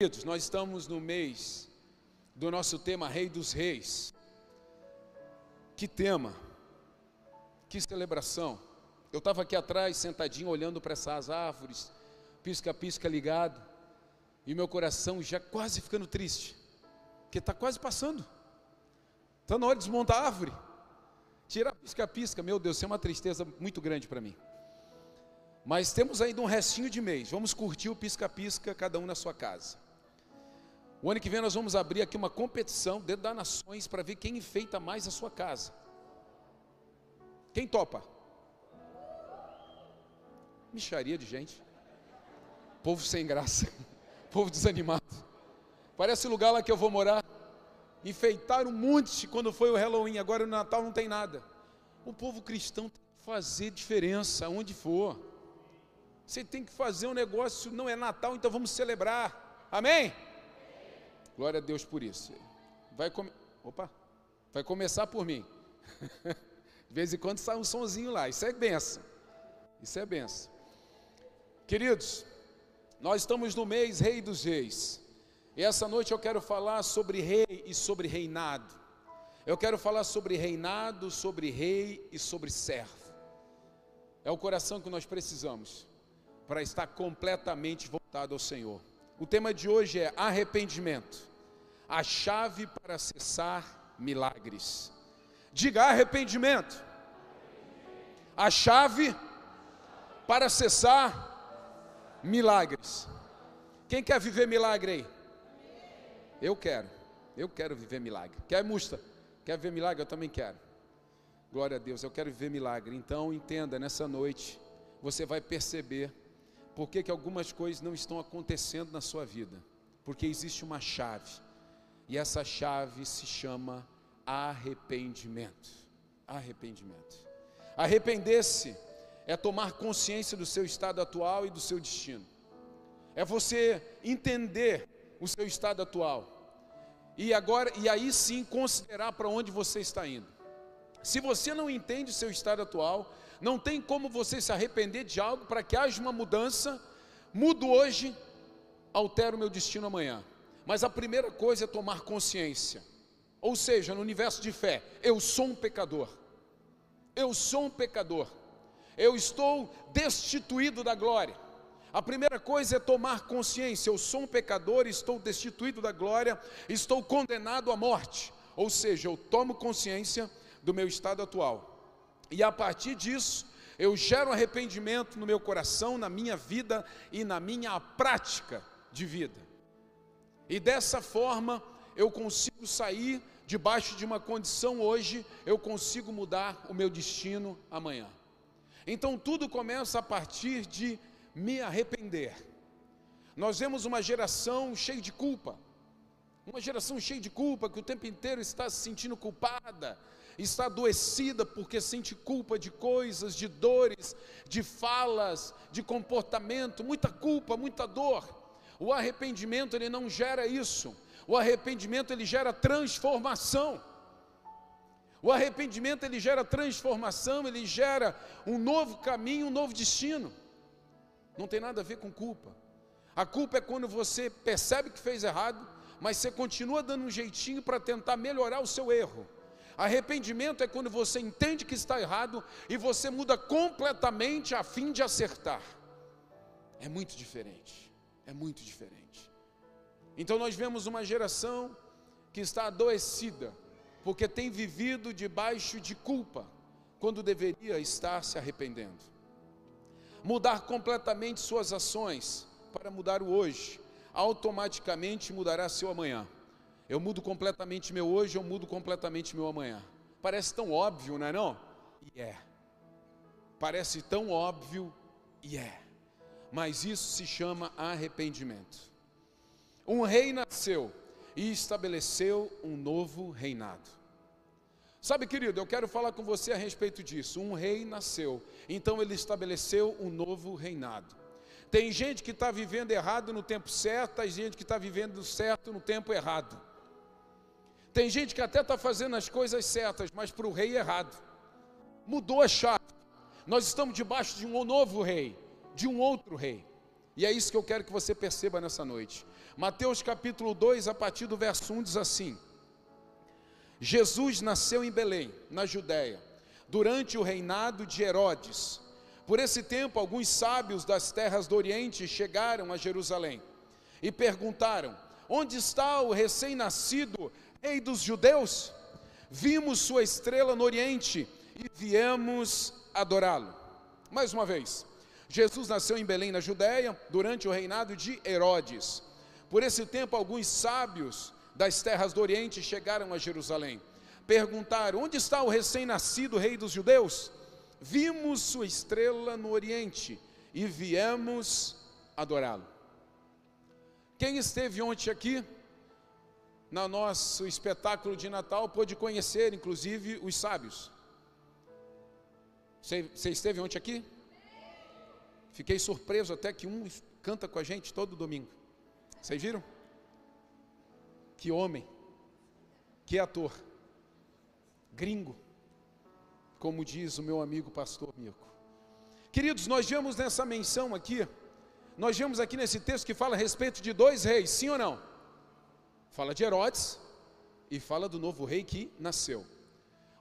Queridos, nós estamos no mês do nosso tema Rei dos Reis. Que tema, que celebração. Eu estava aqui atrás, sentadinho, olhando para essas árvores, pisca-pisca ligado, e meu coração já quase ficando triste, porque está quase passando. Está na hora de desmontar a árvore. Tirar pisca-pisca, meu Deus, isso é uma tristeza muito grande para mim. Mas temos ainda um restinho de mês. Vamos curtir o pisca-pisca, cada um na sua casa. O ano que vem nós vamos abrir aqui uma competição dentro das nações para ver quem enfeita mais a sua casa. Quem topa? Micharia de gente. Povo sem graça. Povo desanimado. Parece o lugar lá que eu vou morar. Enfeitaram um monte quando foi o Halloween, agora no Natal não tem nada. O povo cristão tem que fazer diferença onde for. Você tem que fazer um negócio, não é Natal, então vamos celebrar. Amém? Glória a Deus por isso. Vai come... Opa, vai começar por mim. De vez em quando sai um sonzinho lá. Isso é benção. Isso é benção. Queridos, nós estamos no mês Rei dos Reis. E essa noite eu quero falar sobre rei e sobre reinado. Eu quero falar sobre reinado, sobre rei e sobre servo. É o coração que nós precisamos para estar completamente voltado ao Senhor. O tema de hoje é arrependimento a chave para acessar milagres. Diga arrependimento. A chave para acessar milagres. Quem quer viver milagre aí? Eu quero. Eu quero viver milagre. Quer musta? Quer viver milagre? Eu também quero. Glória a Deus, eu quero viver milagre. Então entenda, nessa noite, você vai perceber por que, que algumas coisas não estão acontecendo na sua vida. Porque existe uma chave e essa chave se chama arrependimento. Arrependimento. Arrepender-se é tomar consciência do seu estado atual e do seu destino. É você entender o seu estado atual. E agora e aí sim considerar para onde você está indo. Se você não entende o seu estado atual, não tem como você se arrepender de algo para que haja uma mudança. Mudo hoje, altero meu destino amanhã. Mas a primeira coisa é tomar consciência. Ou seja, no universo de fé, eu sou um pecador. Eu sou um pecador. Eu estou destituído da glória. A primeira coisa é tomar consciência. Eu sou um pecador, estou destituído da glória, estou condenado à morte. Ou seja, eu tomo consciência do meu estado atual. E a partir disso, eu gero arrependimento no meu coração, na minha vida e na minha prática de vida. E dessa forma eu consigo sair debaixo de uma condição hoje, eu consigo mudar o meu destino amanhã. Então tudo começa a partir de me arrepender. Nós vemos uma geração cheia de culpa, uma geração cheia de culpa que o tempo inteiro está se sentindo culpada, está adoecida porque sente culpa de coisas, de dores, de falas, de comportamento, muita culpa, muita dor. O arrependimento ele não gera isso. O arrependimento ele gera transformação. O arrependimento ele gera transformação, ele gera um novo caminho, um novo destino. Não tem nada a ver com culpa. A culpa é quando você percebe que fez errado, mas você continua dando um jeitinho para tentar melhorar o seu erro. Arrependimento é quando você entende que está errado e você muda completamente a fim de acertar. É muito diferente é muito diferente. Então nós vemos uma geração que está adoecida, porque tem vivido debaixo de culpa, quando deveria estar se arrependendo. Mudar completamente suas ações para mudar o hoje, automaticamente mudará seu amanhã. Eu mudo completamente meu hoje, eu mudo completamente meu amanhã. Parece tão óbvio, não é não? E é. Parece tão óbvio e é mas isso se chama arrependimento. Um rei nasceu e estabeleceu um novo reinado. Sabe, querido, eu quero falar com você a respeito disso. Um rei nasceu, então ele estabeleceu um novo reinado. Tem gente que está vivendo errado no tempo certo, tem gente que está vivendo certo no tempo errado. Tem gente que até está fazendo as coisas certas, mas para o rei errado. Mudou a chave. Nós estamos debaixo de um novo rei de um outro rei. E é isso que eu quero que você perceba nessa noite. Mateus capítulo 2, a partir do verso 1 diz assim: Jesus nasceu em Belém, na Judéia, durante o reinado de Herodes. Por esse tempo, alguns sábios das terras do Oriente chegaram a Jerusalém e perguntaram: Onde está o recém-nascido rei dos judeus? Vimos sua estrela no Oriente e viemos adorá-lo. Mais uma vez, Jesus nasceu em Belém, na Judéia, durante o reinado de Herodes. Por esse tempo, alguns sábios das terras do Oriente chegaram a Jerusalém. Perguntaram: Onde está o recém-nascido rei dos judeus? Vimos sua estrela no Oriente e viemos adorá-lo. Quem esteve ontem aqui, no nosso espetáculo de Natal, pôde conhecer, inclusive, os sábios. Você, você esteve ontem aqui? Fiquei surpreso até que um canta com a gente todo domingo. Vocês viram? Que homem, que ator, gringo, como diz o meu amigo pastor Mirko. Queridos, nós vemos nessa menção aqui, nós vemos aqui nesse texto que fala a respeito de dois reis, sim ou não? Fala de Herodes e fala do novo rei que nasceu.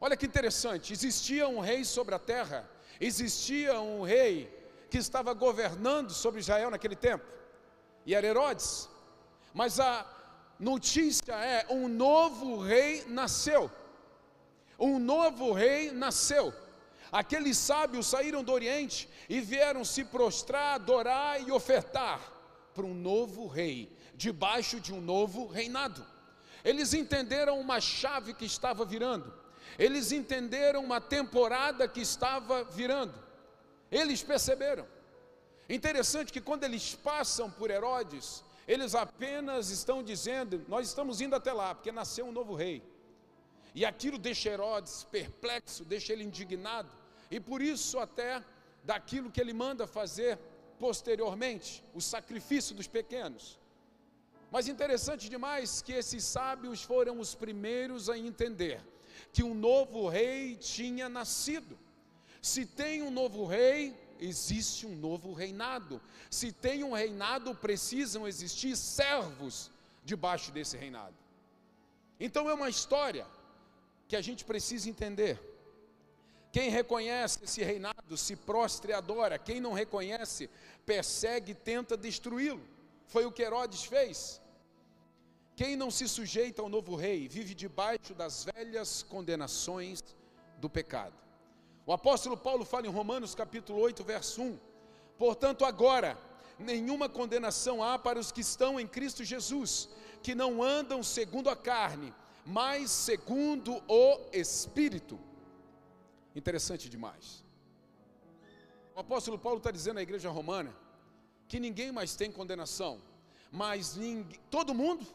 Olha que interessante, existia um rei sobre a terra, existia um rei que estava governando sobre Israel naquele tempo, e era Herodes. Mas a notícia é: um novo rei nasceu. Um novo rei nasceu. Aqueles sábios saíram do Oriente e vieram se prostrar, adorar e ofertar para um novo rei, debaixo de um novo reinado. Eles entenderam uma chave que estava virando eles entenderam uma temporada que estava virando. Eles perceberam. Interessante que quando eles passam por Herodes, eles apenas estão dizendo: Nós estamos indo até lá, porque nasceu um novo rei. E aquilo deixa Herodes perplexo, deixa ele indignado, e por isso, até daquilo que ele manda fazer posteriormente, o sacrifício dos pequenos. Mas interessante demais que esses sábios foram os primeiros a entender que um novo rei tinha nascido. Se tem um novo rei, existe um novo reinado. Se tem um reinado, precisam existir servos debaixo desse reinado. Então é uma história que a gente precisa entender. Quem reconhece esse reinado se prostra e adora, quem não reconhece, persegue e tenta destruí-lo. Foi o que Herodes fez. Quem não se sujeita ao novo rei vive debaixo das velhas condenações do pecado. O apóstolo Paulo fala em Romanos capítulo 8, verso 1: Portanto, agora, nenhuma condenação há para os que estão em Cristo Jesus, que não andam segundo a carne, mas segundo o Espírito. Interessante demais. O apóstolo Paulo está dizendo à igreja romana que ninguém mais tem condenação, mas ninguém, todo mundo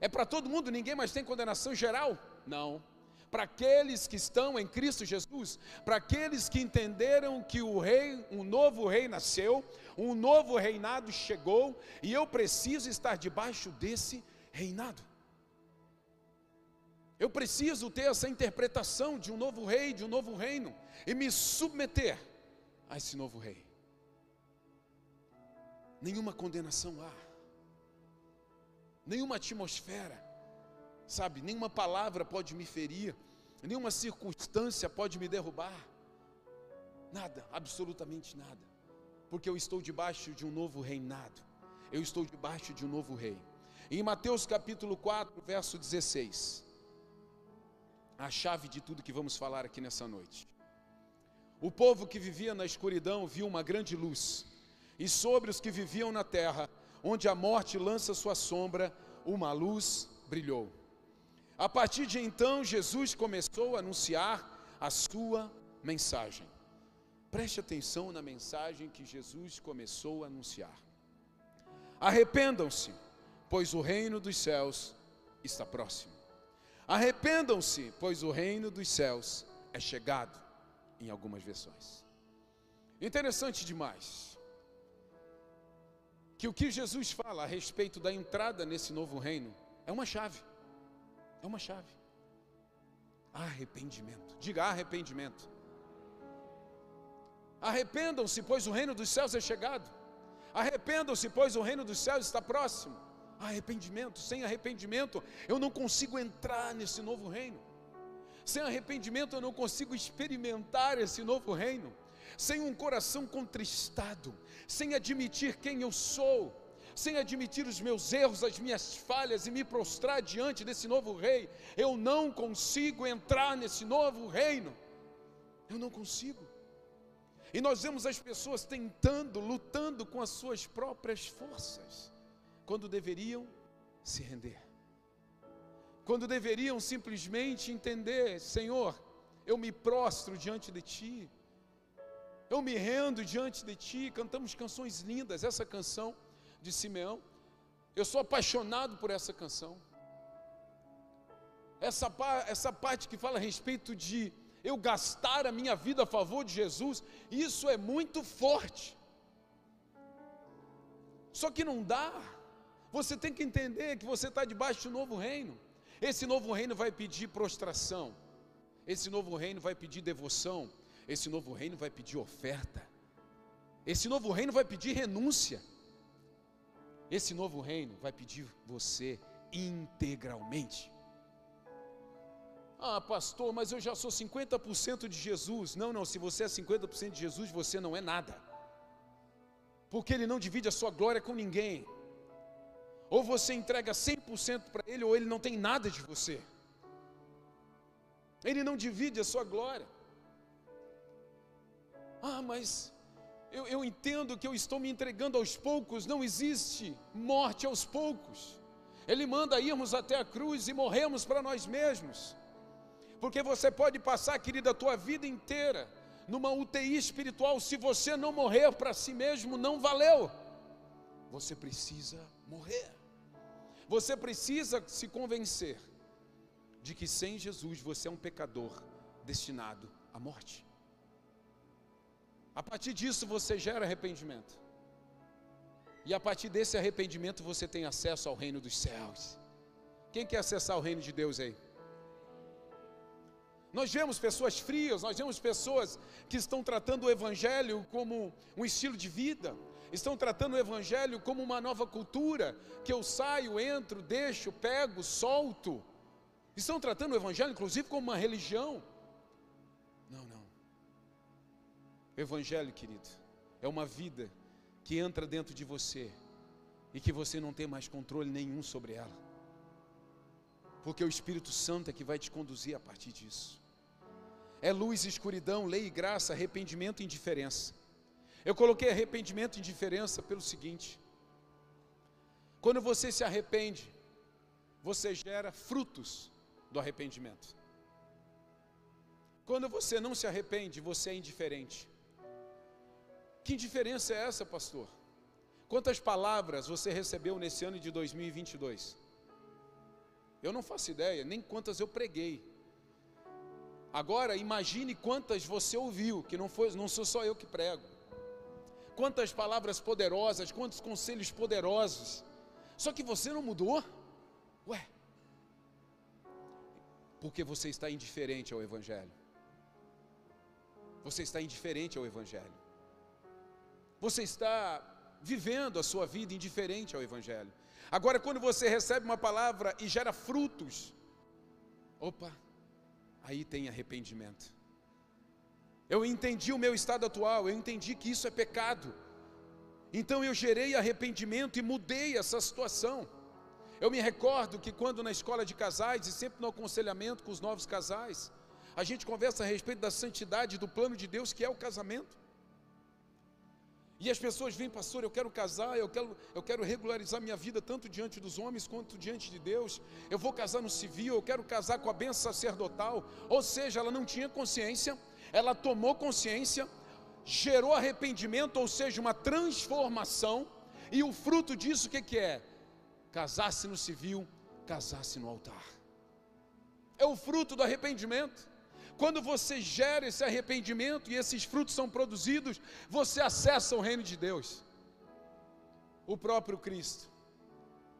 é para todo mundo, ninguém mais tem condenação geral? Não. Para aqueles que estão em Cristo Jesus, para aqueles que entenderam que o rei, um novo rei nasceu, um novo reinado chegou, e eu preciso estar debaixo desse reinado. Eu preciso ter essa interpretação de um novo rei, de um novo reino, e me submeter a esse novo rei. Nenhuma condenação há nenhuma atmosfera, sabe, nenhuma palavra pode me ferir, nenhuma circunstância pode me derrubar, nada, absolutamente nada, porque eu estou debaixo de um novo reinado, eu estou debaixo de um novo rei. Em Mateus capítulo 4, verso 16, a chave de tudo que vamos falar aqui nessa noite. O povo que vivia na escuridão viu uma grande luz, e sobre os que viviam na terra onde a morte lança sua sombra, uma luz brilhou. A partir de então, Jesus começou a anunciar a sua mensagem. Preste atenção na mensagem que Jesus começou a anunciar. Arrependam-se, pois o reino dos céus está próximo. Arrependam-se, pois o reino dos céus é chegado, em algumas versões. Interessante demais que o que Jesus fala a respeito da entrada nesse novo reino é uma chave. É uma chave. Arrependimento. Diga arrependimento. Arrependam-se, pois o reino dos céus é chegado. Arrependam-se, pois o reino dos céus está próximo. Arrependimento, sem arrependimento, eu não consigo entrar nesse novo reino. Sem arrependimento, eu não consigo experimentar esse novo reino. Sem um coração contristado, sem admitir quem eu sou, sem admitir os meus erros, as minhas falhas e me prostrar diante desse novo rei, eu não consigo entrar nesse novo reino. Eu não consigo. E nós vemos as pessoas tentando, lutando com as suas próprias forças, quando deveriam se render. Quando deveriam simplesmente entender, Senhor, eu me prostro diante de Ti, eu me rendo diante de Ti. Cantamos canções lindas, essa canção de Simeão. Eu sou apaixonado por essa canção. Essa, essa parte que fala a respeito de eu gastar a minha vida a favor de Jesus, isso é muito forte. Só que não dá. Você tem que entender que você está debaixo de um novo reino. Esse novo reino vai pedir prostração. Esse novo reino vai pedir devoção. Esse novo reino vai pedir oferta. Esse novo reino vai pedir renúncia. Esse novo reino vai pedir você integralmente. Ah, pastor, mas eu já sou 50% de Jesus. Não, não, se você é 50% de Jesus, você não é nada. Porque Ele não divide a sua glória com ninguém. Ou você entrega 100% para Ele, ou Ele não tem nada de você. Ele não divide a sua glória. Ah, mas eu, eu entendo que eu estou me entregando aos poucos, não existe morte aos poucos. Ele manda irmos até a cruz e morremos para nós mesmos. Porque você pode passar, querida, a tua vida inteira numa UTI espiritual, se você não morrer para si mesmo, não valeu. Você precisa morrer. Você precisa se convencer de que sem Jesus você é um pecador destinado à morte. A partir disso você gera arrependimento. E a partir desse arrependimento você tem acesso ao reino dos céus. Quem quer acessar o reino de Deus aí? Nós vemos pessoas frias, nós vemos pessoas que estão tratando o Evangelho como um estilo de vida, estão tratando o Evangelho como uma nova cultura, que eu saio, entro, deixo, pego, solto. Estão tratando o Evangelho, inclusive, como uma religião. O Evangelho, querido, é uma vida que entra dentro de você e que você não tem mais controle nenhum sobre ela, porque o Espírito Santo é que vai te conduzir a partir disso. É luz escuridão, lei e graça, arrependimento e indiferença. Eu coloquei arrependimento e indiferença pelo seguinte: quando você se arrepende, você gera frutos do arrependimento. Quando você não se arrepende, você é indiferente. Que diferença é essa, pastor? Quantas palavras você recebeu nesse ano de 2022? Eu não faço ideia, nem quantas eu preguei. Agora imagine quantas você ouviu, que não foi, não sou só eu que prego. Quantas palavras poderosas, quantos conselhos poderosos. Só que você não mudou? Ué? Porque você está indiferente ao evangelho. Você está indiferente ao evangelho. Você está vivendo a sua vida indiferente ao Evangelho. Agora, quando você recebe uma palavra e gera frutos, opa, aí tem arrependimento. Eu entendi o meu estado atual, eu entendi que isso é pecado. Então eu gerei arrependimento e mudei essa situação. Eu me recordo que quando na escola de casais e sempre no aconselhamento com os novos casais, a gente conversa a respeito da santidade do plano de Deus que é o casamento. E as pessoas vêm, pastor, eu quero casar, eu quero, eu quero regularizar minha vida tanto diante dos homens quanto diante de Deus. Eu vou casar no civil, eu quero casar com a benção sacerdotal. Ou seja, ela não tinha consciência, ela tomou consciência, gerou arrependimento, ou seja, uma transformação. E o fruto disso o que, que é? Casar-se no civil, casar-se no altar. É o fruto do arrependimento. Quando você gera esse arrependimento e esses frutos são produzidos, você acessa o reino de Deus. O próprio Cristo.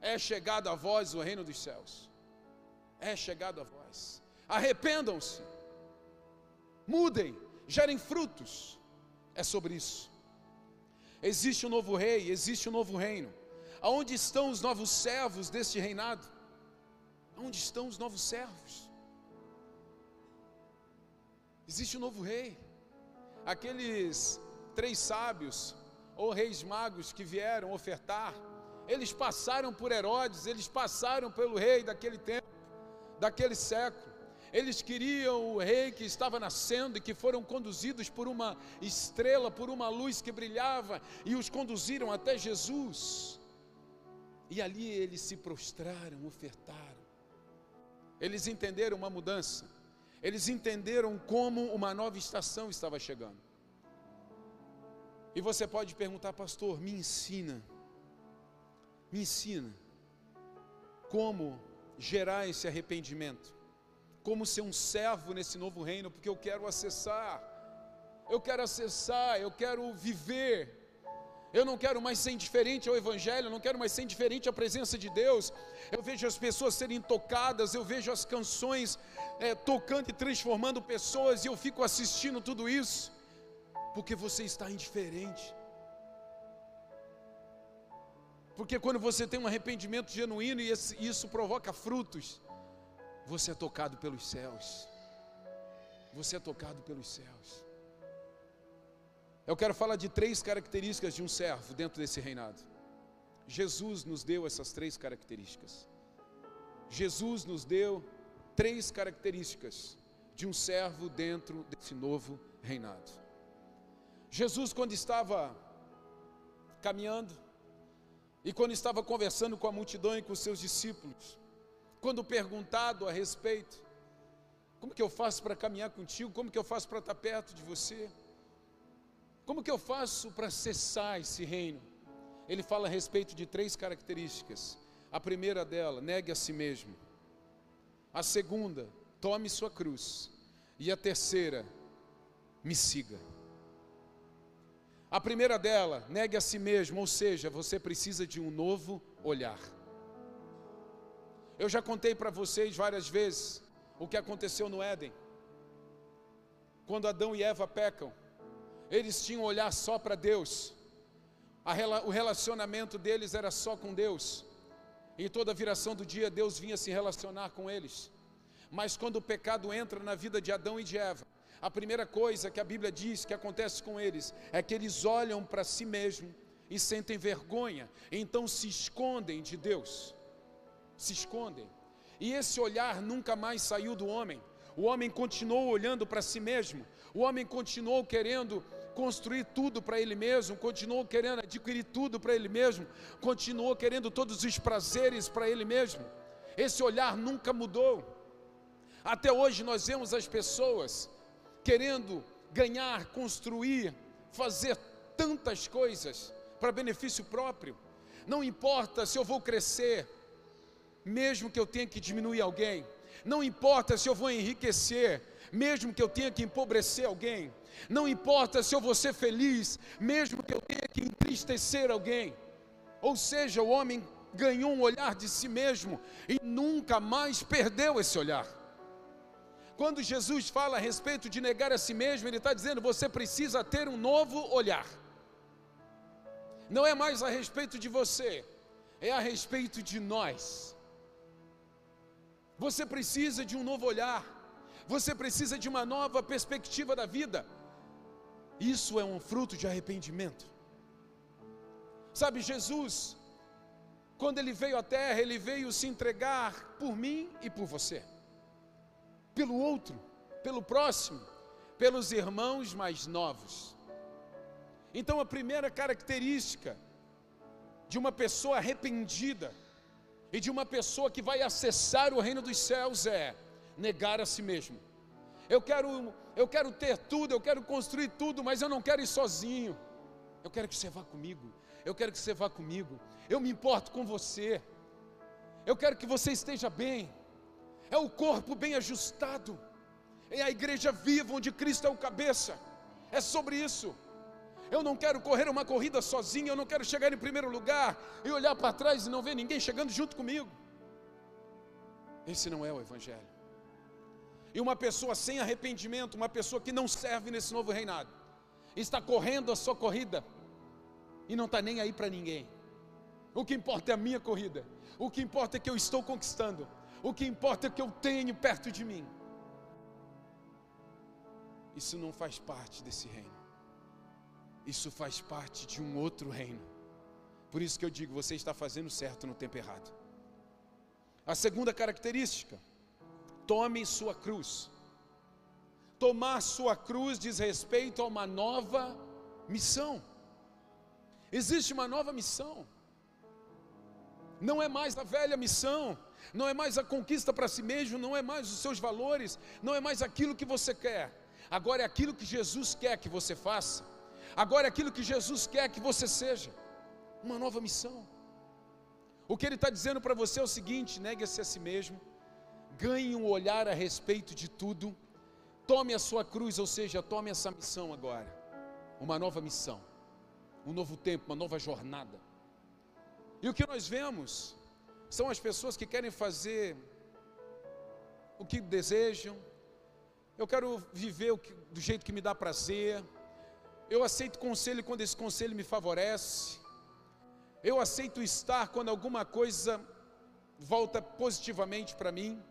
É chegado a vós o reino dos céus. É chegado a vós. Arrependam-se. Mudem, gerem frutos. É sobre isso. Existe um novo rei, existe um novo reino. Aonde estão os novos servos deste reinado? Onde estão os novos servos? Existe um novo rei. Aqueles três sábios ou reis magos que vieram ofertar, eles passaram por Herodes, eles passaram pelo rei daquele tempo, daquele século. Eles queriam o rei que estava nascendo e que foram conduzidos por uma estrela, por uma luz que brilhava e os conduziram até Jesus. E ali eles se prostraram, ofertaram. Eles entenderam uma mudança. Eles entenderam como uma nova estação estava chegando. E você pode perguntar, pastor, me ensina. Me ensina como gerar esse arrependimento. Como ser um servo nesse novo reino, porque eu quero acessar. Eu quero acessar, eu quero viver eu não quero mais ser indiferente ao Evangelho, eu não quero mais ser indiferente à presença de Deus. Eu vejo as pessoas serem tocadas, eu vejo as canções é, tocando e transformando pessoas, e eu fico assistindo tudo isso, porque você está indiferente. Porque quando você tem um arrependimento genuíno e isso provoca frutos, você é tocado pelos céus. Você é tocado pelos céus. Eu quero falar de três características de um servo dentro desse reinado. Jesus nos deu essas três características. Jesus nos deu três características de um servo dentro desse novo reinado. Jesus, quando estava caminhando e quando estava conversando com a multidão e com os seus discípulos, quando perguntado a respeito, como que eu faço para caminhar contigo? Como que eu faço para estar perto de você? Como que eu faço para cessar esse reino? Ele fala a respeito de três características. A primeira dela, negue a si mesmo. A segunda, tome sua cruz. E a terceira, me siga. A primeira dela, negue a si mesmo, ou seja, você precisa de um novo olhar. Eu já contei para vocês várias vezes o que aconteceu no Éden. Quando Adão e Eva pecam, eles tinham um olhar só para Deus, o relacionamento deles era só com Deus, e toda viração do dia Deus vinha se relacionar com eles. Mas quando o pecado entra na vida de Adão e de Eva, a primeira coisa que a Bíblia diz que acontece com eles é que eles olham para si mesmos e sentem vergonha, então se escondem de Deus. Se escondem. E esse olhar nunca mais saiu do homem. O homem continuou olhando para si mesmo. O homem continuou querendo construir tudo para ele mesmo, continuou querendo adquirir tudo para ele mesmo, continuou querendo todos os prazeres para ele mesmo. Esse olhar nunca mudou. Até hoje nós vemos as pessoas querendo ganhar, construir, fazer tantas coisas para benefício próprio. Não importa se eu vou crescer, mesmo que eu tenha que diminuir alguém. Não importa se eu vou enriquecer, mesmo que eu tenha que empobrecer alguém. Não importa se eu vou ser feliz, mesmo que eu tenha que entristecer alguém. Ou seja, o homem ganhou um olhar de si mesmo e nunca mais perdeu esse olhar. Quando Jesus fala a respeito de negar a si mesmo, Ele está dizendo: você precisa ter um novo olhar. Não é mais a respeito de você, é a respeito de nós. Você precisa de um novo olhar, você precisa de uma nova perspectiva da vida. Isso é um fruto de arrependimento. Sabe, Jesus, quando ele veio à terra, ele veio se entregar por mim e por você, pelo outro, pelo próximo, pelos irmãos mais novos. Então, a primeira característica de uma pessoa arrependida e de uma pessoa que vai acessar o reino dos céus é negar a si mesmo. Eu quero eu quero ter tudo, eu quero construir tudo, mas eu não quero ir sozinho. Eu quero que você vá comigo. Eu quero que você vá comigo. Eu me importo com você. Eu quero que você esteja bem. É o corpo bem ajustado. É a igreja viva onde Cristo é o cabeça. É sobre isso. Eu não quero correr uma corrida sozinho, eu não quero chegar em primeiro lugar e olhar para trás e não ver ninguém chegando junto comigo. Esse não é o Evangelho. E uma pessoa sem arrependimento, uma pessoa que não serve nesse novo reinado, está correndo a sua corrida, e não está nem aí para ninguém. O que importa é a minha corrida. O que importa é que eu estou conquistando. O que importa é que eu tenho perto de mim. Isso não faz parte desse reino. Isso faz parte de um outro reino. Por isso que eu digo, você está fazendo certo no tempo errado. A segunda característica, tome sua cruz. Tomar sua cruz diz respeito a uma nova missão. Existe uma nova missão. Não é mais a velha missão, não é mais a conquista para si mesmo, não é mais os seus valores, não é mais aquilo que você quer. Agora é aquilo que Jesus quer que você faça. Agora é aquilo que Jesus quer que você seja. Uma nova missão. O que ele está dizendo para você é o seguinte: negue-se a si mesmo, ganhe um olhar a respeito de tudo, tome a sua cruz, ou seja, tome essa missão agora. Uma nova missão, um novo tempo, uma nova jornada. E o que nós vemos são as pessoas que querem fazer o que desejam. Eu quero viver que, do jeito que me dá prazer. Eu aceito conselho quando esse conselho me favorece. Eu aceito estar quando alguma coisa volta positivamente para mim.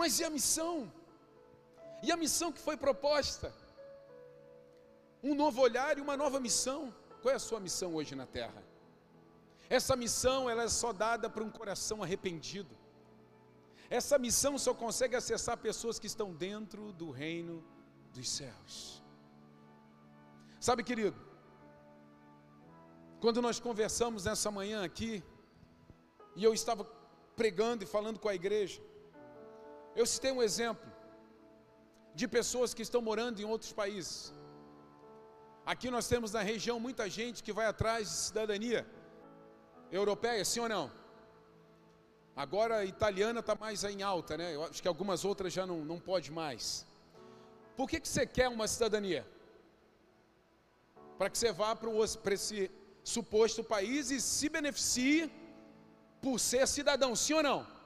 Mas e a missão? E a missão que foi proposta? Um novo olhar e uma nova missão. Qual é a sua missão hoje na terra? Essa missão ela é só dada para um coração arrependido. Essa missão só consegue acessar pessoas que estão dentro do reino dos céus. Sabe, querido, quando nós conversamos nessa manhã aqui, e eu estava pregando e falando com a igreja, eu citei um exemplo de pessoas que estão morando em outros países. Aqui nós temos na região muita gente que vai atrás de cidadania europeia, sim ou não? Agora a italiana está mais em alta, né? Eu acho que algumas outras já não, não pode mais. Por que, que você quer uma cidadania? Para que você vá para esse suposto país e se beneficie por ser cidadão, sim ou não?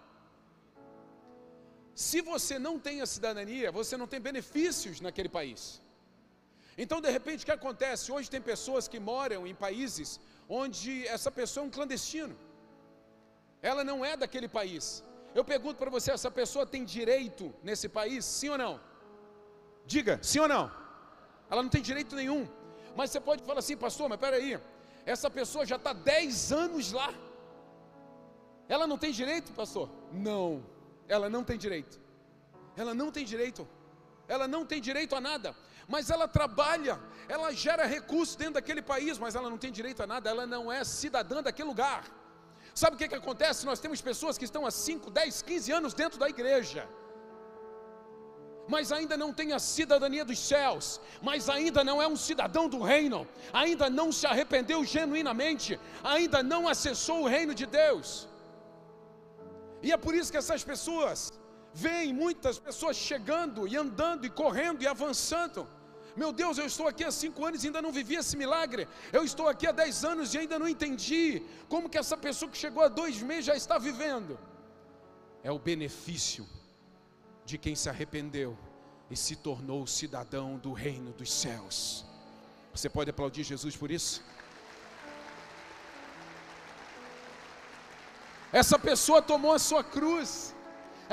Se você não tem a cidadania, você não tem benefícios naquele país. Então, de repente, o que acontece? Hoje tem pessoas que moram em países onde essa pessoa é um clandestino. Ela não é daquele país. Eu pergunto para você: essa pessoa tem direito nesse país? Sim ou não? Diga, sim ou não? Ela não tem direito nenhum. Mas você pode falar assim, pastor, mas peraí, essa pessoa já está 10 anos lá. Ela não tem direito, pastor? Não, ela não tem direito. Ela não tem direito. Ela não tem direito a nada mas ela trabalha, ela gera recursos dentro daquele país, mas ela não tem direito a nada, ela não é cidadã daquele lugar. Sabe o que, que acontece? Nós temos pessoas que estão há 5, 10, 15 anos dentro da igreja, mas ainda não tem a cidadania dos céus, mas ainda não é um cidadão do reino, ainda não se arrependeu genuinamente, ainda não acessou o reino de Deus. E é por isso que essas pessoas Vem muitas pessoas chegando e andando e correndo e avançando. Meu Deus, eu estou aqui há cinco anos e ainda não vivi esse milagre. Eu estou aqui há dez anos e ainda não entendi como que essa pessoa que chegou há dois meses já está vivendo. É o benefício de quem se arrependeu e se tornou cidadão do reino dos céus. Você pode aplaudir Jesus por isso? Essa pessoa tomou a sua cruz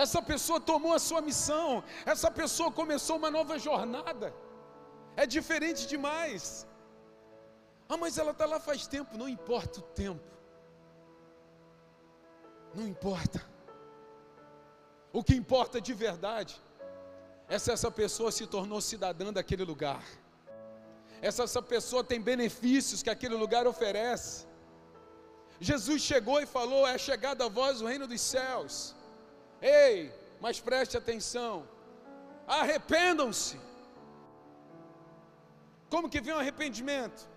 essa pessoa tomou a sua missão, essa pessoa começou uma nova jornada. É diferente demais. Ah, mas ela está lá faz tempo, não importa o tempo. Não importa. O que importa de verdade é se essa pessoa se tornou cidadã daquele lugar. Essa, essa pessoa tem benefícios que aquele lugar oferece. Jesus chegou e falou: É chegada a voz o reino dos céus. Ei, mas preste atenção. Arrependam-se. Como que vem o arrependimento?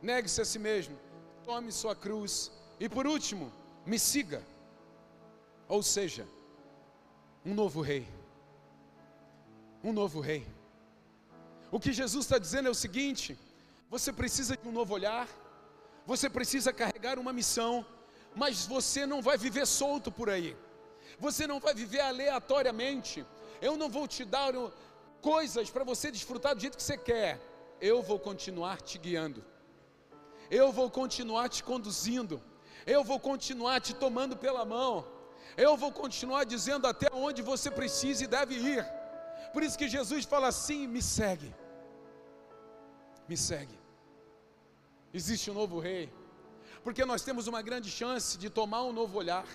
Negue-se a si mesmo. Tome sua cruz. E por último, me siga. Ou seja, um novo rei. Um novo rei. O que Jesus está dizendo é o seguinte: você precisa de um novo olhar, você precisa carregar uma missão, mas você não vai viver solto por aí. Você não vai viver aleatoriamente. Eu não vou te dar coisas para você desfrutar do jeito que você quer. Eu vou continuar te guiando. eu vou continuar te conduzindo, eu vou continuar te tomando pela mão, eu vou continuar dizendo até onde você precisa e deve ir. Por isso que Jesus fala assim: me segue, me segue. Existe um novo rei, porque nós temos uma grande chance de tomar um novo olhar,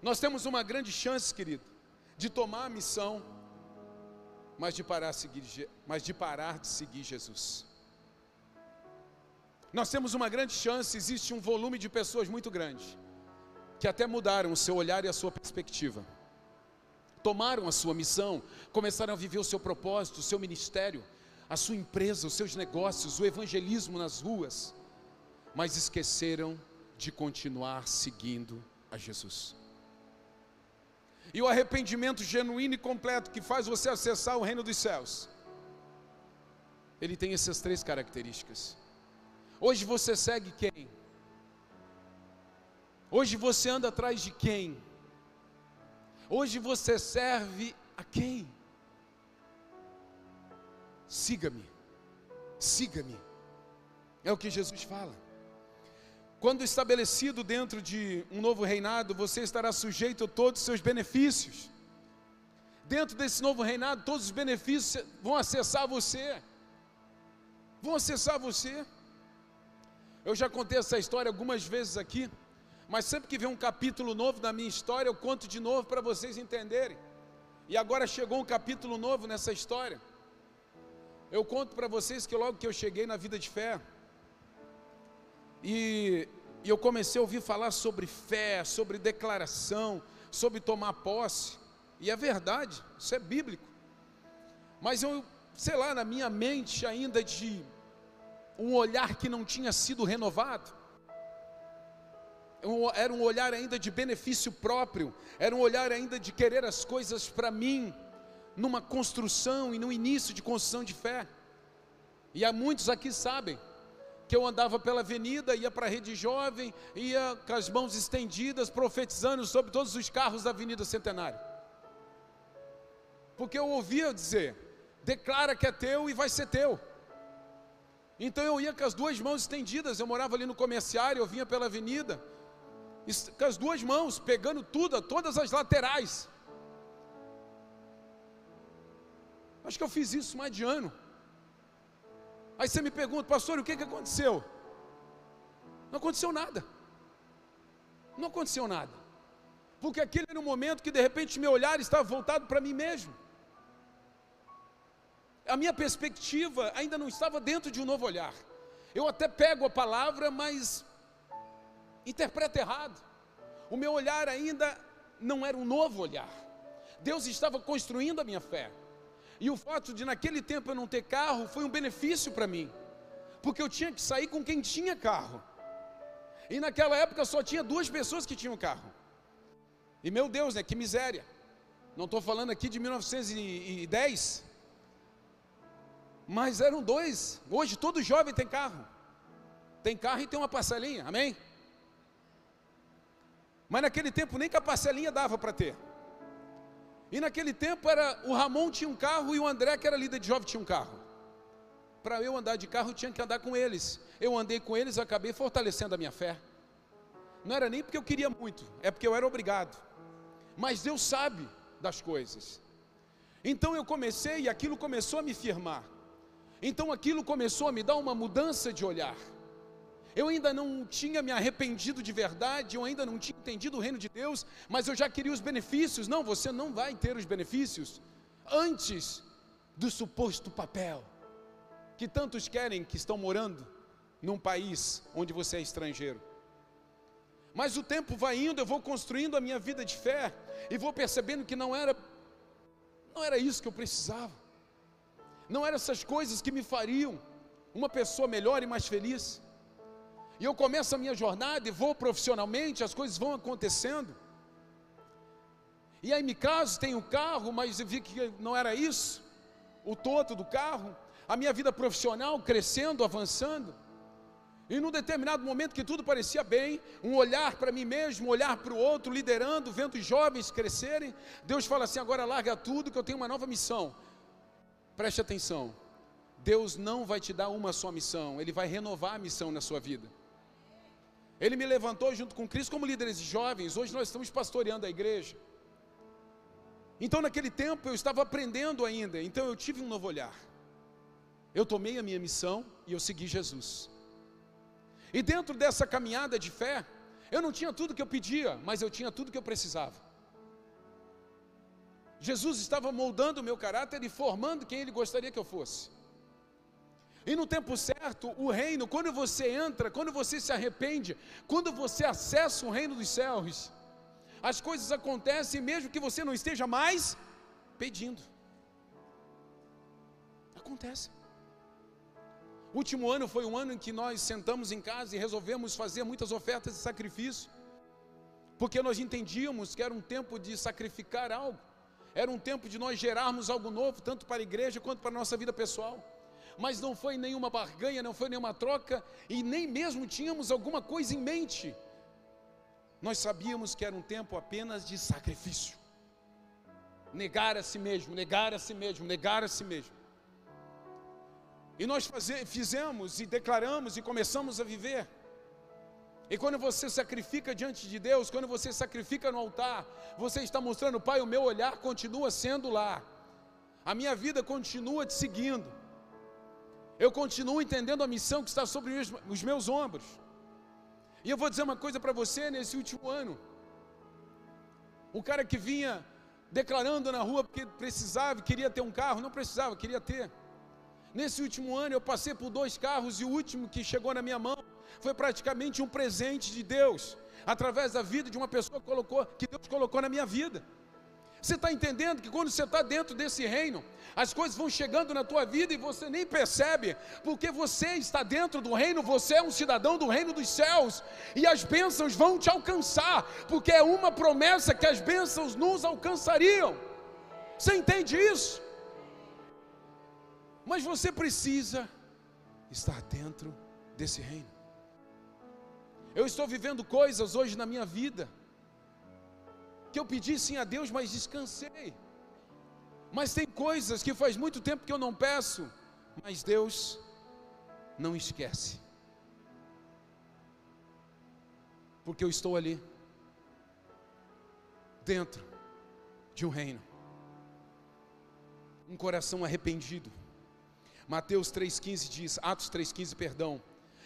nós temos uma grande chance, querido, de tomar a missão, mas de parar, seguir, mas de, parar de seguir Jesus. Nós temos uma grande chance, existe um volume de pessoas muito grande, que até mudaram o seu olhar e a sua perspectiva, tomaram a sua missão, começaram a viver o seu propósito, o seu ministério, a sua empresa, os seus negócios, o evangelismo nas ruas, mas esqueceram de continuar seguindo a Jesus. E o arrependimento genuíno e completo que faz você acessar o reino dos céus, ele tem essas três características. Hoje você segue quem? Hoje você anda atrás de quem? Hoje você serve a quem? Siga-me, siga-me, é o que Jesus fala. Quando estabelecido dentro de um novo reinado, você estará sujeito a todos os seus benefícios. Dentro desse novo reinado, todos os benefícios vão acessar você. Vão acessar você. Eu já contei essa história algumas vezes aqui, mas sempre que vem um capítulo novo da minha história, eu conto de novo para vocês entenderem. E agora chegou um capítulo novo nessa história. Eu conto para vocês que logo que eu cheguei na vida de fé, e, e eu comecei a ouvir falar sobre fé, sobre declaração, sobre tomar posse, e é verdade, isso é bíblico. Mas eu, sei lá, na minha mente ainda de um olhar que não tinha sido renovado. Era um olhar ainda de benefício próprio, era um olhar ainda de querer as coisas para mim, numa construção e no início de construção de fé. E há muitos aqui sabem que eu andava pela avenida, ia para a rede jovem, ia com as mãos estendidas, profetizando sobre todos os carros da Avenida Centenário. Porque eu ouvia dizer: declara que é teu e vai ser teu. Então eu ia com as duas mãos estendidas, eu morava ali no comerciário, eu vinha pela avenida, com as duas mãos, pegando tudo, todas as laterais. Acho que eu fiz isso mais de ano. Aí você me pergunta, pastor, o que, que aconteceu? Não aconteceu nada. Não aconteceu nada. Porque aquele era um momento que de repente meu olhar estava voltado para mim mesmo a minha perspectiva ainda não estava dentro de um novo olhar. Eu até pego a palavra, mas interpreto errado. O meu olhar ainda não era um novo olhar. Deus estava construindo a minha fé. E o fato de naquele tempo eu não ter carro foi um benefício para mim, porque eu tinha que sair com quem tinha carro. E naquela época só tinha duas pessoas que tinham carro. E meu Deus, né, que miséria. Não estou falando aqui de 1910, mas eram dois. Hoje todo jovem tem carro. Tem carro e tem uma parcelinha, amém? Mas naquele tempo nem que a parcelinha dava para ter. E naquele tempo era o Ramon tinha um carro e o André, que era líder de jovem, tinha um carro. Para eu andar de carro, eu tinha que andar com eles. Eu andei com eles, acabei fortalecendo a minha fé. Não era nem porque eu queria muito, é porque eu era obrigado. Mas Deus sabe das coisas. Então eu comecei e aquilo começou a me firmar. Então aquilo começou a me dar uma mudança de olhar. Eu ainda não tinha me arrependido de verdade, eu ainda não tinha entendido o reino de Deus, mas eu já queria os benefícios. Não, você não vai ter os benefícios antes do suposto papel que tantos querem que estão morando num país onde você é estrangeiro. Mas o tempo vai indo, eu vou construindo a minha vida de fé e vou percebendo que não era não era isso que eu precisava não eram essas coisas que me fariam uma pessoa melhor e mais feliz. E eu começo a minha jornada e vou profissionalmente, as coisas vão acontecendo. E aí me caso, tenho carro, mas vi que não era isso, o todo do carro, a minha vida profissional crescendo, avançando. E num determinado momento que tudo parecia bem, um olhar para mim mesmo, um olhar para o outro, liderando, vendo os jovens crescerem, Deus fala assim: agora larga tudo que eu tenho uma nova missão. Preste atenção. Deus não vai te dar uma só missão, Ele vai renovar a missão na sua vida. Ele me levantou junto com Cristo como líderes jovens, hoje nós estamos pastoreando a igreja. Então, naquele tempo, eu estava aprendendo ainda, então eu tive um novo olhar. Eu tomei a minha missão e eu segui Jesus. E dentro dessa caminhada de fé, eu não tinha tudo que eu pedia, mas eu tinha tudo que eu precisava. Jesus estava moldando o meu caráter e formando quem Ele gostaria que eu fosse. E no tempo certo, o reino, quando você entra, quando você se arrepende, quando você acessa o reino dos céus, as coisas acontecem mesmo que você não esteja mais pedindo. Acontece. O último ano foi um ano em que nós sentamos em casa e resolvemos fazer muitas ofertas de sacrifício, porque nós entendíamos que era um tempo de sacrificar algo, era um tempo de nós gerarmos algo novo, tanto para a igreja quanto para a nossa vida pessoal. Mas não foi nenhuma barganha, não foi nenhuma troca, e nem mesmo tínhamos alguma coisa em mente. Nós sabíamos que era um tempo apenas de sacrifício. Negar a si mesmo, negar a si mesmo, negar a si mesmo. E nós fizemos e declaramos e começamos a viver. E quando você sacrifica diante de Deus, quando você sacrifica no altar, você está mostrando, Pai, o meu olhar continua sendo lá, a minha vida continua te seguindo, eu continuo entendendo a missão que está sobre os meus ombros. E eu vou dizer uma coisa para você nesse último ano: o cara que vinha declarando na rua porque precisava, queria ter um carro, não precisava, queria ter. Nesse último ano eu passei por dois carros e o último que chegou na minha mão foi praticamente um presente de Deus, através da vida de uma pessoa que, colocou, que Deus colocou na minha vida. Você está entendendo que quando você está dentro desse reino, as coisas vão chegando na tua vida e você nem percebe, porque você está dentro do reino, você é um cidadão do reino dos céus, e as bênçãos vão te alcançar, porque é uma promessa que as bênçãos nos alcançariam. Você entende isso? Mas você precisa estar dentro desse reino. Eu estou vivendo coisas hoje na minha vida que eu pedi sim a Deus, mas descansei. Mas tem coisas que faz muito tempo que eu não peço, mas Deus não esquece. Porque eu estou ali, dentro de um reino, um coração arrependido Mateus 3,15 diz, Atos 3,15, perdão.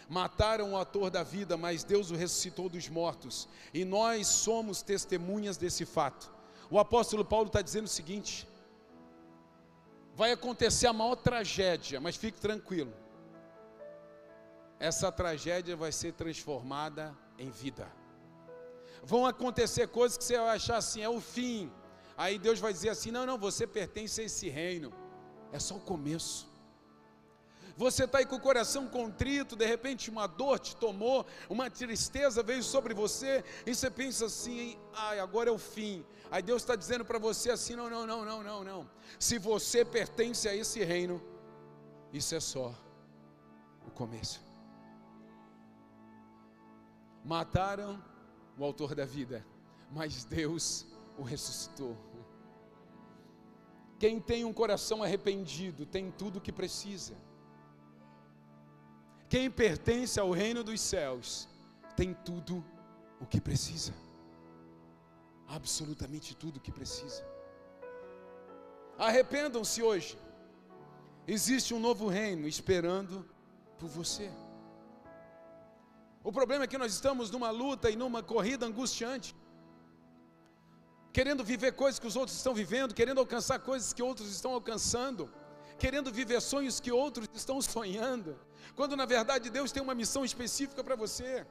Mataram o ator da vida, mas Deus o ressuscitou dos mortos. E nós somos testemunhas desse fato. O apóstolo Paulo está dizendo o seguinte: vai acontecer a maior tragédia, mas fique tranquilo. Essa tragédia vai ser transformada em vida. Vão acontecer coisas que você vai achar assim, é o fim. Aí Deus vai dizer assim: não, não, você pertence a esse reino. É só o começo. Você está aí com o coração contrito, de repente uma dor te tomou, uma tristeza veio sobre você, e você pensa assim: ai, agora é o fim. Aí Deus está dizendo para você assim: não, não, não, não, não, não. Se você pertence a esse reino, isso é só o começo. Mataram o autor da vida, mas Deus o ressuscitou. Quem tem um coração arrependido tem tudo o que precisa. Quem pertence ao reino dos céus tem tudo o que precisa. Absolutamente tudo o que precisa. Arrependam-se hoje. Existe um novo reino esperando por você. O problema é que nós estamos numa luta e numa corrida angustiante, querendo viver coisas que os outros estão vivendo, querendo alcançar coisas que outros estão alcançando querendo viver sonhos que outros estão sonhando, quando na verdade Deus tem uma missão específica para você.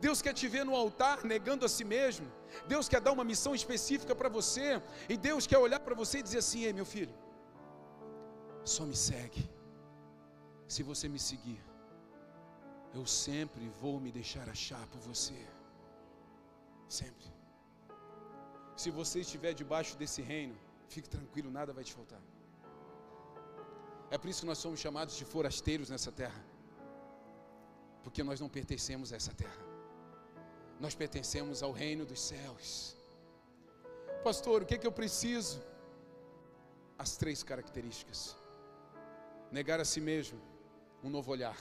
Deus quer te ver no altar negando a si mesmo. Deus quer dar uma missão específica para você. E Deus quer olhar para você e dizer assim: Ei, meu filho, só me segue. Se você me seguir, eu sempre vou me deixar achar por você. Sempre. Se você estiver debaixo desse reino, fique tranquilo, nada vai te faltar. É por isso que nós somos chamados de forasteiros nessa terra. Porque nós não pertencemos a essa terra. Nós pertencemos ao reino dos céus. Pastor, o que, é que eu preciso? As três características. negar a si mesmo, um novo olhar,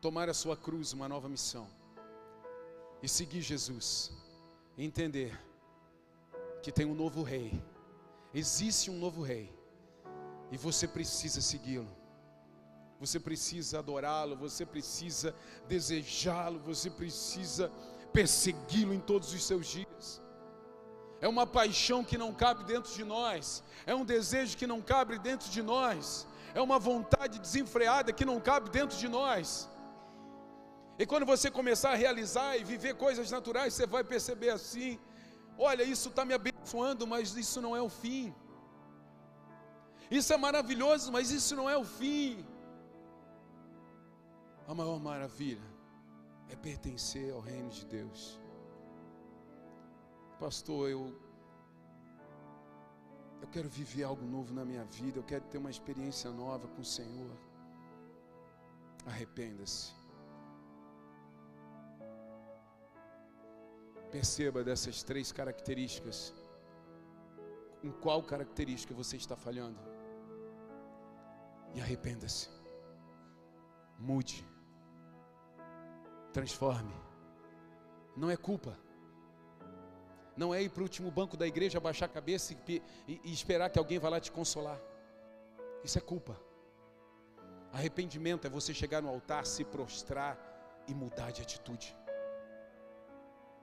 tomar a sua cruz, uma nova missão, e seguir Jesus, entender que tem um novo rei, existe um novo rei, e você precisa segui-lo, você precisa adorá-lo, você precisa desejá-lo, você precisa persegui-lo em todos os seus dias. É uma paixão que não cabe dentro de nós, é um desejo que não cabe dentro de nós, é uma vontade desenfreada que não cabe dentro de nós. E quando você começar a realizar e viver coisas naturais, você vai perceber assim: olha, isso está me abençoando, mas isso não é o fim. Isso é maravilhoso, mas isso não é o fim. A maior maravilha é pertencer ao reino de Deus. Pastor, eu eu quero viver algo novo na minha vida, eu quero ter uma experiência nova com o Senhor. Arrependa-se. Perceba dessas três características. Em qual característica você está falhando? E arrependa-se. Mude transforme. Não é culpa. Não é ir para o último banco da igreja, abaixar a cabeça e, e, e esperar que alguém vá lá te consolar. Isso é culpa. Arrependimento é você chegar no altar, se prostrar e mudar de atitude.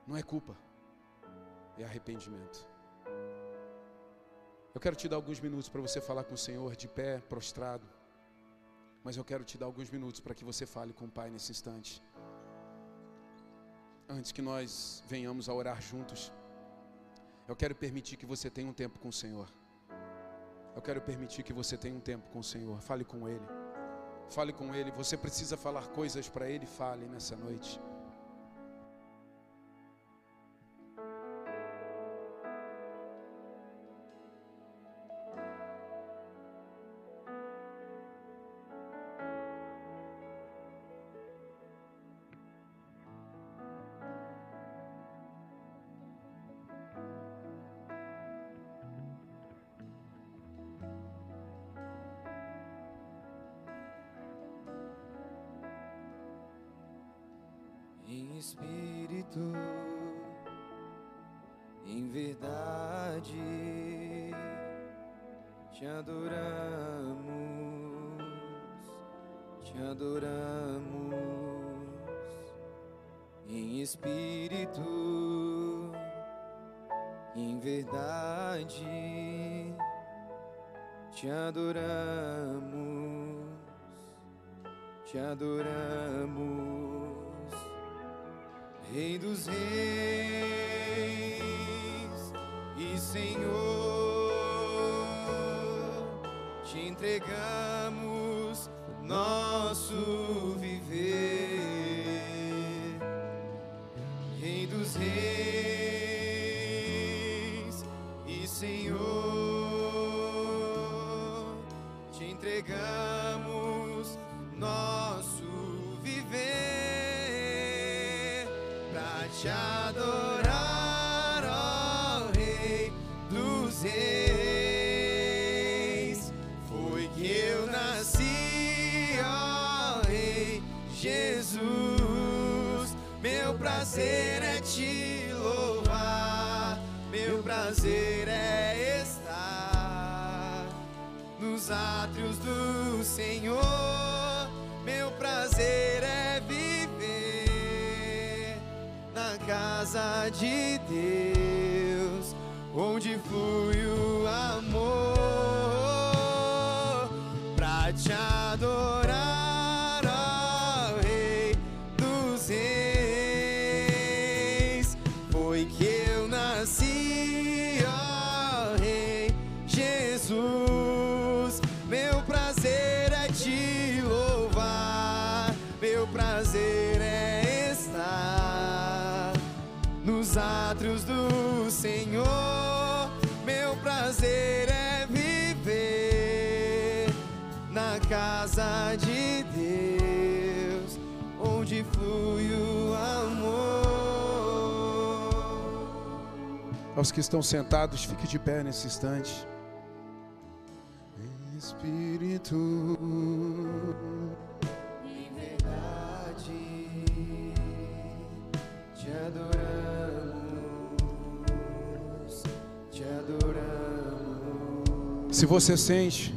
Não é culpa, é arrependimento. Eu quero te dar alguns minutos para você falar com o Senhor de pé, prostrado. Mas eu quero te dar alguns minutos para que você fale com o Pai nesse instante antes que nós venhamos a orar juntos, eu quero permitir que você tenha um tempo com o Senhor. Eu quero permitir que você tenha um tempo com o Senhor. Fale com Ele. Fale com Ele. Você precisa falar coisas para Ele. Fale nessa noite. Em Espírito, em verdade te adoramos, te adoramos. Rei dos Reis e Senhor, te entregamos nosso viver. Dos Reis e Senhor, te entregamos nosso viver pra te adorar, ó Rei dos Reis. Foi que eu nasci, ó Rei Jesus. Meu prazer átrios do Senhor. Meu prazer é viver na casa de Deus, onde flui do Senhor. Meu prazer é viver na casa de Deus, onde flui o amor. Aos que estão sentados, fique de pé nesse instante. Espírito. Se você sente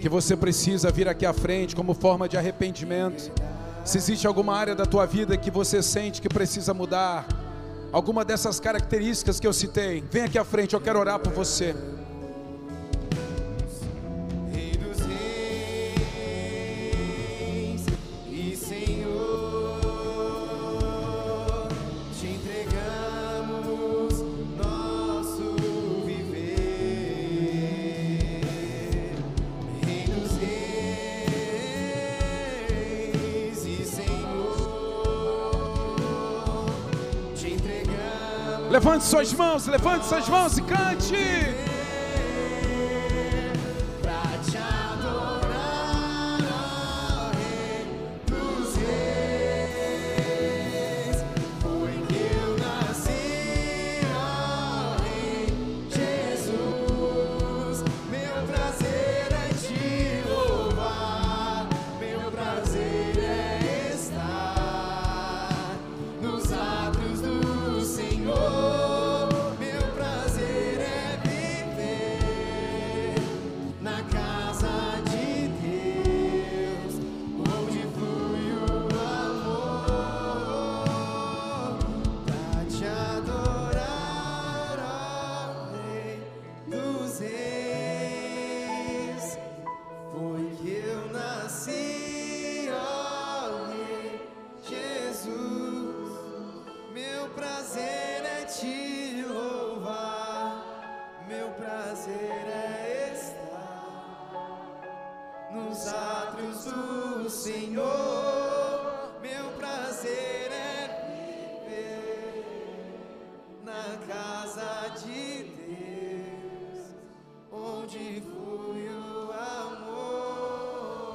que você precisa vir aqui à frente como forma de arrependimento, se existe alguma área da tua vida que você sente que precisa mudar, alguma dessas características que eu citei, vem aqui à frente, eu quero orar por você. Levante suas mãos, levante suas mãos e cante.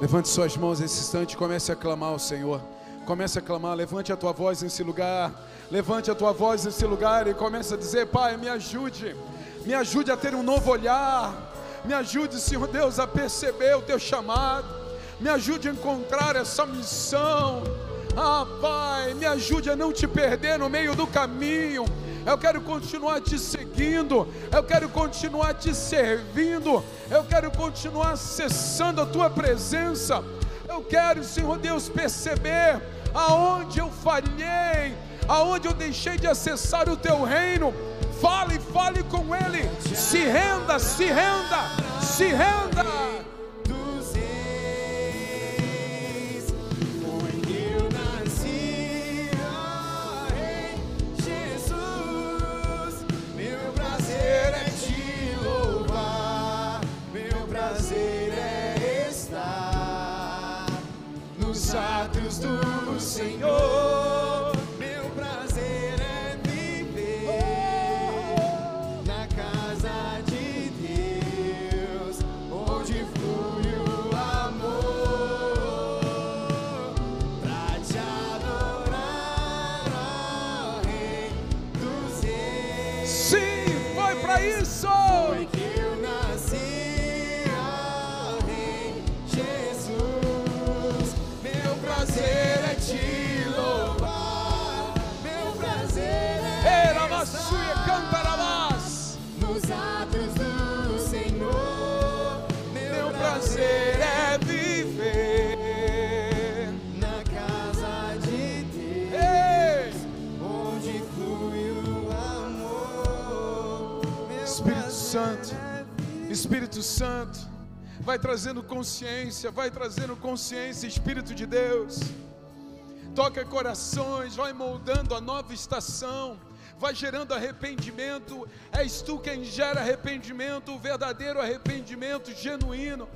Levante suas mãos nesse instante e comece a clamar ao Senhor. Comece a clamar, levante a tua voz nesse lugar. Levante a tua voz nesse lugar e comece a dizer: Pai, me ajude. Me ajude a ter um novo olhar. Me ajude, Senhor Deus, a perceber o teu chamado. Me ajude a encontrar essa missão. Ah, Pai, me ajude a não te perder no meio do caminho. Eu quero continuar te seguindo. Eu quero continuar te servindo. Eu quero continuar acessando a tua presença. Eu quero, Senhor Deus, perceber aonde eu falhei, aonde eu deixei de acessar o teu reino. Fale, fale com ele. Se renda, se renda, se renda. Átrios do Senhor. Espírito Santo, vai trazendo consciência, vai trazendo consciência, Espírito de Deus. Toca corações, vai moldando a nova estação, vai gerando arrependimento. És tu quem gera arrependimento, o verdadeiro arrependimento genuíno.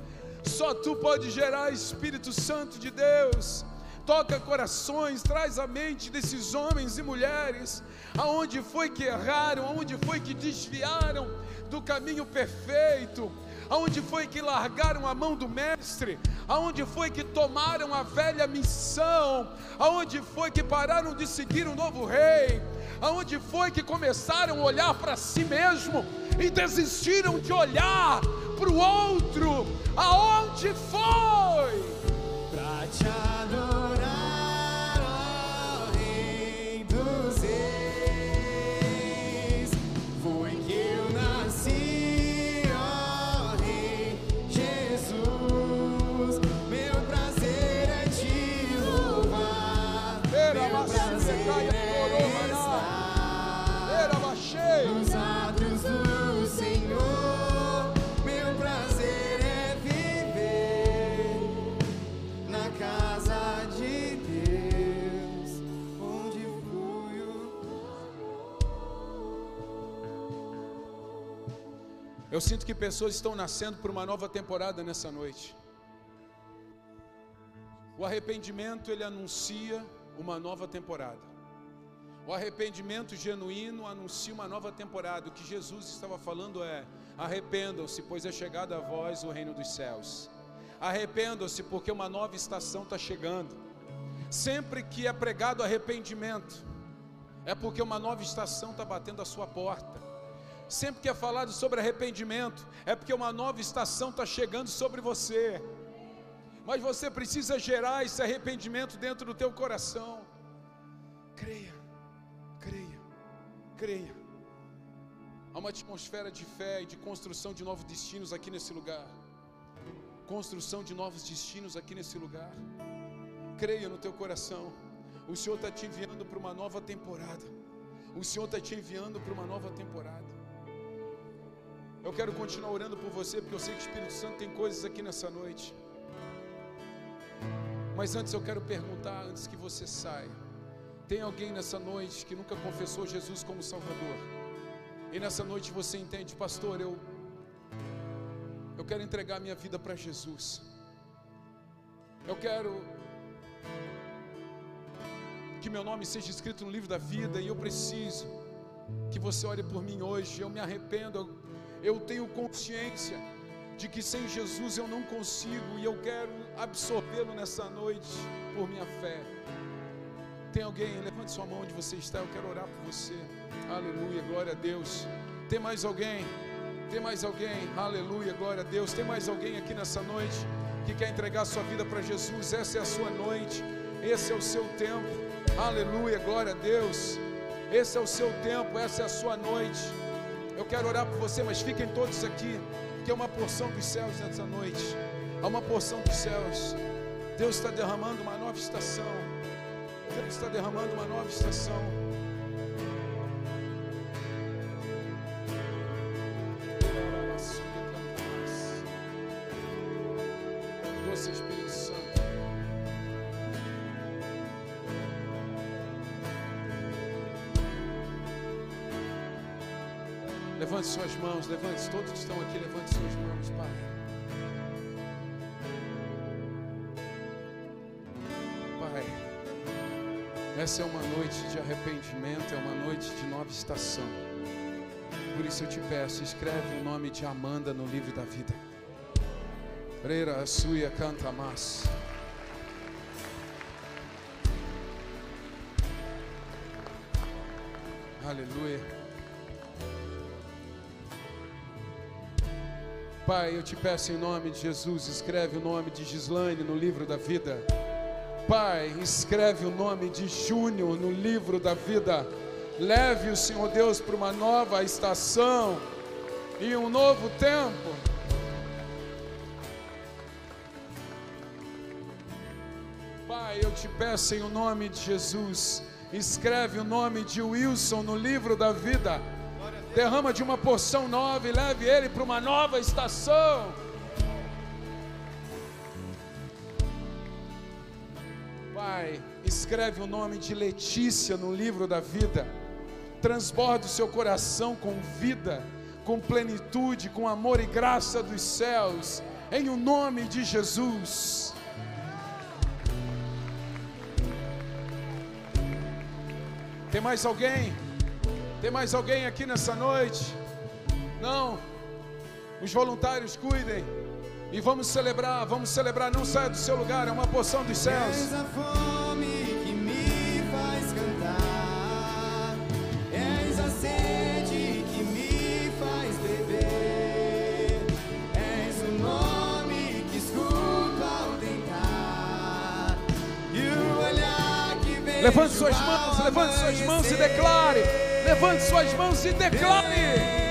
Só tu pode gerar Espírito Santo de Deus. Toca corações, traz à mente desses homens e mulheres, aonde foi que erraram, aonde foi que desviaram do caminho perfeito, aonde foi que largaram a mão do Mestre, Aonde foi que tomaram a velha missão? Aonde foi que pararam de seguir o novo rei? Aonde foi que começaram a olhar para si mesmo e desistiram de olhar para o outro? Aonde foi? Sinto que pessoas estão nascendo por uma nova temporada nessa noite. O arrependimento ele anuncia uma nova temporada. O arrependimento genuíno anuncia uma nova temporada. O que Jesus estava falando é: arrependam-se, pois é chegado a vós o reino dos céus. Arrependam-se, porque uma nova estação está chegando. Sempre que é pregado arrependimento, é porque uma nova estação está batendo a sua porta. Sempre que é falado sobre arrependimento, é porque uma nova estação está chegando sobre você. Mas você precisa gerar esse arrependimento dentro do teu coração. Creia, creia, creia. Há uma atmosfera de fé e de construção de novos destinos aqui nesse lugar. Construção de novos destinos aqui nesse lugar. Creia no teu coração. O Senhor está te enviando para uma nova temporada. O Senhor está te enviando para uma nova temporada. Eu quero continuar orando por você, porque eu sei que o Espírito Santo tem coisas aqui nessa noite. Mas antes eu quero perguntar, antes que você saia: tem alguém nessa noite que nunca confessou Jesus como Salvador? E nessa noite você entende, pastor, eu eu quero entregar minha vida para Jesus. Eu quero que meu nome seja escrito no livro da vida e eu preciso que você ore por mim hoje. Eu me arrependo, eu eu tenho consciência de que sem Jesus eu não consigo e eu quero absorvê-lo nessa noite por minha fé. Tem alguém? Levante sua mão onde você está, eu quero orar por você. Aleluia, glória a Deus. Tem mais alguém? Tem mais alguém? Aleluia, glória a Deus. Tem mais alguém aqui nessa noite que quer entregar sua vida para Jesus? Essa é a sua noite, esse é o seu tempo. Aleluia, glória a Deus. Esse é o seu tempo, essa é a sua noite. Eu quero orar por você, mas fiquem todos aqui, porque é uma porção dos céus nessa noite. Há uma porção dos céus. Deus está derramando uma nova estação. Deus está derramando uma nova estação. Mãos, levante, todos que estão aqui, levante suas mãos, Pai. Pai, essa é uma noite de arrependimento, é uma noite de nova estação. Por isso eu te peço, escreve o nome de Amanda no livro da vida. Reira Suia canta mais. Aleluia. Pai, eu te peço em nome de Jesus, escreve o nome de Gislaine no livro da vida. Pai, escreve o nome de Júnior no livro da vida. Leve o Senhor Deus para uma nova estação e um novo tempo. Pai, eu te peço em nome de Jesus, escreve o nome de Wilson no livro da vida derrama de uma porção nova e leve ele para uma nova estação. Pai, escreve o nome de Letícia no livro da vida, transborda o seu coração com vida, com plenitude, com amor e graça dos céus, em o nome de Jesus. Tem mais alguém? Tem mais alguém aqui nessa noite? Não. Os voluntários cuidem. E vamos celebrar, vamos celebrar. Não saia do seu lugar, é uma porção dos céus. És a fome que me faz cantar, és a sede que me faz beber, és o nome que escuto ao tentar, e o olhar que vejo Levante suas mãos, levante suas mãos e declare. Levante suas mãos e declare.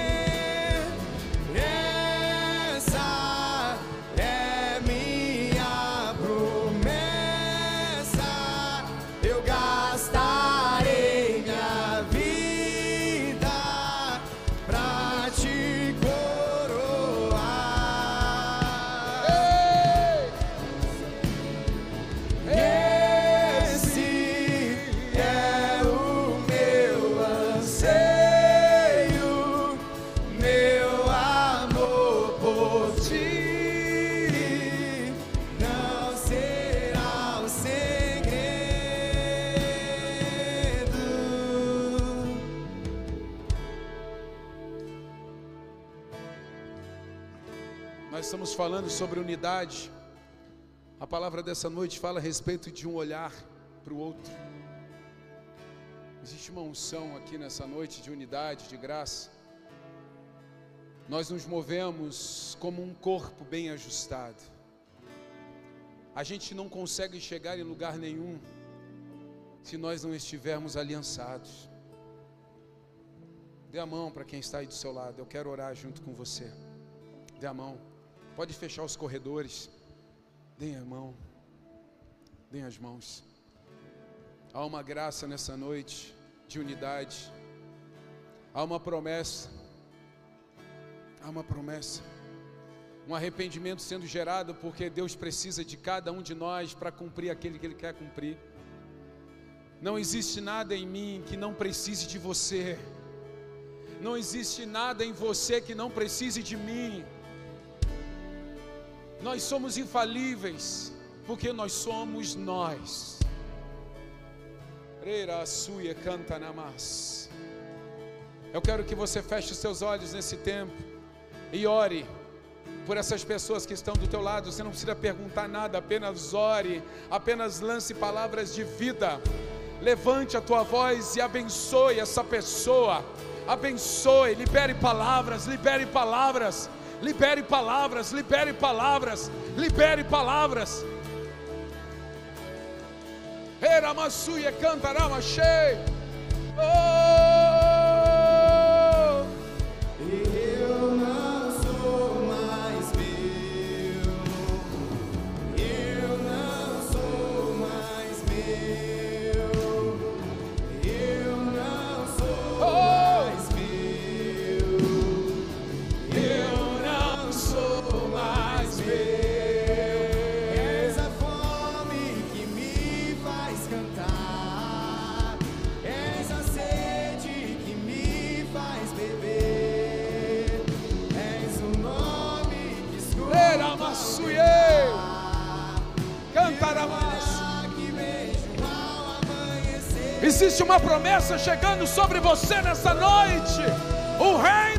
Sobre unidade. A palavra dessa noite fala a respeito de um olhar para o outro. Existe uma unção aqui nessa noite de unidade, de graça. Nós nos movemos como um corpo bem ajustado. A gente não consegue chegar em lugar nenhum se nós não estivermos aliançados. Dê a mão para quem está aí do seu lado. Eu quero orar junto com você. Dê a mão. Pode fechar os corredores. Deem a mão. Deem as mãos. Há uma graça nessa noite de unidade. Há uma promessa. Há uma promessa. Um arrependimento sendo gerado porque Deus precisa de cada um de nós para cumprir aquele que Ele quer cumprir. Não existe nada em mim que não precise de você. Não existe nada em você que não precise de mim. Nós somos infalíveis, porque nós somos nós. Canta. Eu quero que você feche os seus olhos nesse tempo e ore por essas pessoas que estão do teu lado. Você não precisa perguntar nada, apenas ore, apenas lance palavras de vida. Levante a tua voz e abençoe essa pessoa. Abençoe, libere palavras, libere palavras, libere palavras, libere palavras, libere palavras. Eramassuia cantarama cheio. Oh! Promessa chegando sobre você nessa noite. O reino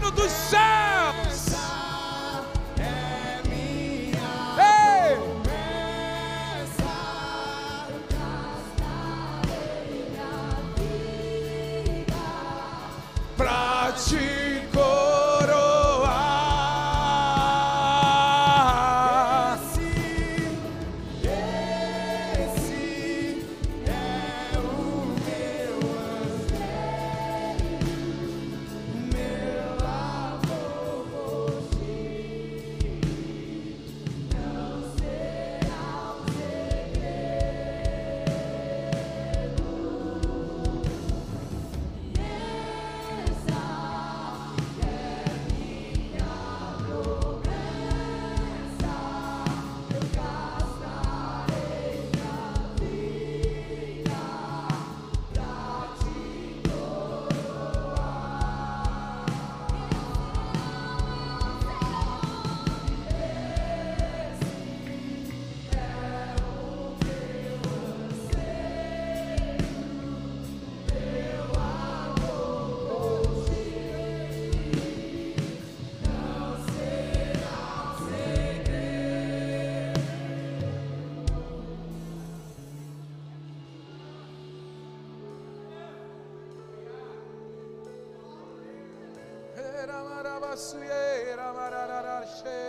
Cantarabasuye, Ramararashe,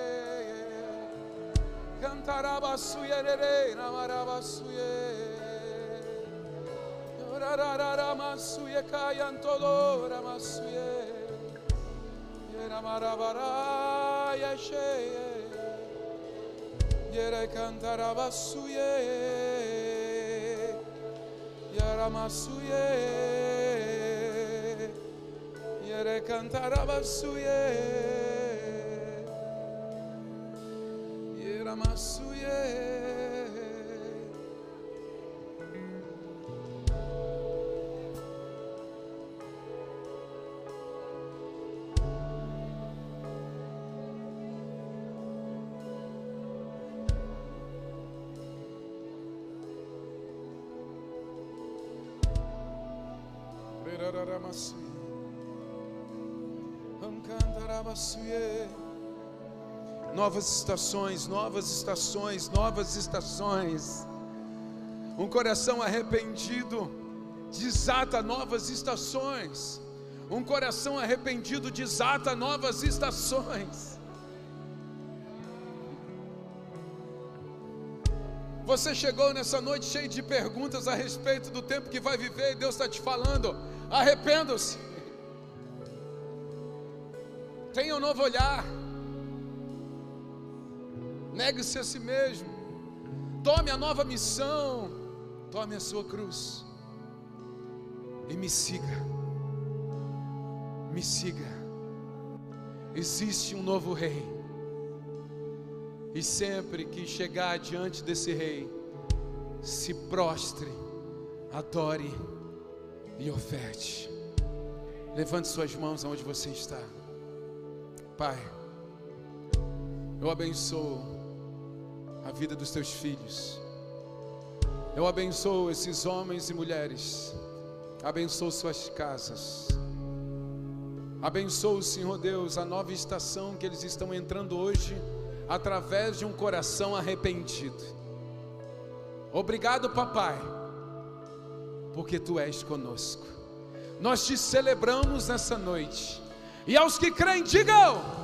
Cantarabasuye, Ramarabasuye, Raramasuye, Cayantodor, Ramasuye, Ramarabarayashe, Yere Cantarabasuye, Yaramasuye cantarabasuye yeramasuye Ramasu. Novas estações, novas estações, novas estações. Um coração arrependido desata novas estações. Um coração arrependido desata novas estações. Você chegou nessa noite cheio de perguntas a respeito do tempo que vai viver e Deus está te falando. Arrependa-se. Tenha um novo olhar. Negue-se a si mesmo. Tome a nova missão. Tome a sua cruz. E me siga. Me siga. Existe um novo rei. E sempre que chegar diante desse rei, se prostre, adore e oferte. Levante suas mãos aonde você está. Pai, eu abençoo a vida dos teus filhos. Eu abençoo esses homens e mulheres. Abençoo suas casas. Abençoo, Senhor Deus, a nova estação que eles estão entrando hoje através de um coração arrependido. Obrigado, papai, porque tu és conosco. Nós te celebramos nessa noite. E aos que creem, digam: